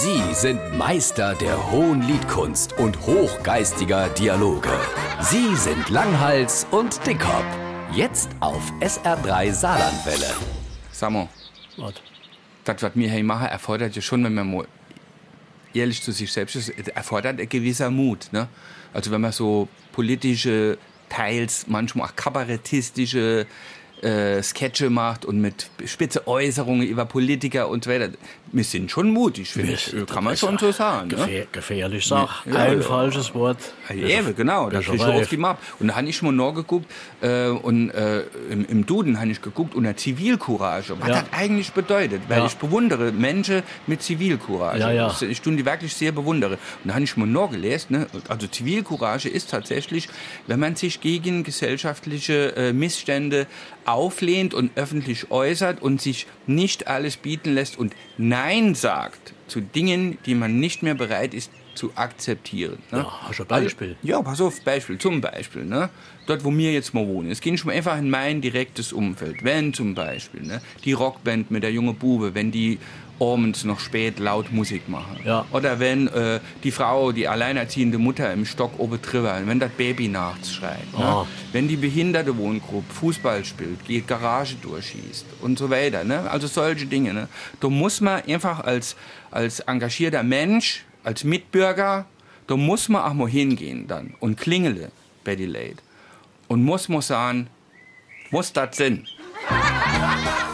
Sie sind Meister der hohen Liedkunst und hochgeistiger Dialoge. Sie sind Langhals und Dickhop. Jetzt auf SR3 Saarlandwelle. Sag mal, Was? das, was wir hier machen, erfordert ja schon, wenn man mal ehrlich zu sich selbst ist, erfordert ein gewisser Mut. Ne? Also wenn man so politische, teils manchmal auch kabarettistische äh, Sketche macht und mit spitze Äußerungen über Politiker und so weiter. Wir sind schon mutig, finde ich. Kann man schon so sagen. Ne? Gefähr, gefährlich Sach. Ja, Kein ja. falsches Wort. Ja, eben, genau, da Das krieg ich aber auf die Map. Und da habe ich mal nachgeguckt äh, und äh, im, im Duden habe ich geguckt unter Zivilcourage, was Ja. das eigentlich bedeutet, weil ich bewundere Menschen mit Zivilcourage. Ja, ja. Ich tue die wirklich sehr bewundere. Und da habe ich mal nachgelesen, ne? also Zivilcourage ist tatsächlich, wenn man sich gegen gesellschaftliche äh, Missstände auflehnt und öffentlich äußert und sich nicht alles bieten lässt und Nein sagt zu Dingen, die man nicht mehr bereit ist zu akzeptieren. Ne? Ja, hast du ein Beispiel? Also, ja, pass auf, Beispiel, zum Beispiel, ne? Dort, wo wir jetzt mal wohnen. Es ging schon einfach in mein direktes Umfeld. Wenn zum Beispiel, ne? Die Rockband mit der junge Bube, wenn die abends noch spät laut Musik machen. Ja. Oder wenn äh, die Frau, die alleinerziehende Mutter im Stock oben drüber, wenn das Baby nachts schreit. Ne? Ah. Wenn die behinderte Wohngruppe Fußball spielt, geht Garage durchschießt und so weiter. Ne? Also solche Dinge. Ne? Da muss man einfach als, als engagierter Mensch, als Mitbürger, da muss man auch mal hingehen dann und klingele bei die Late. Und muss mal sagen, muss das sein?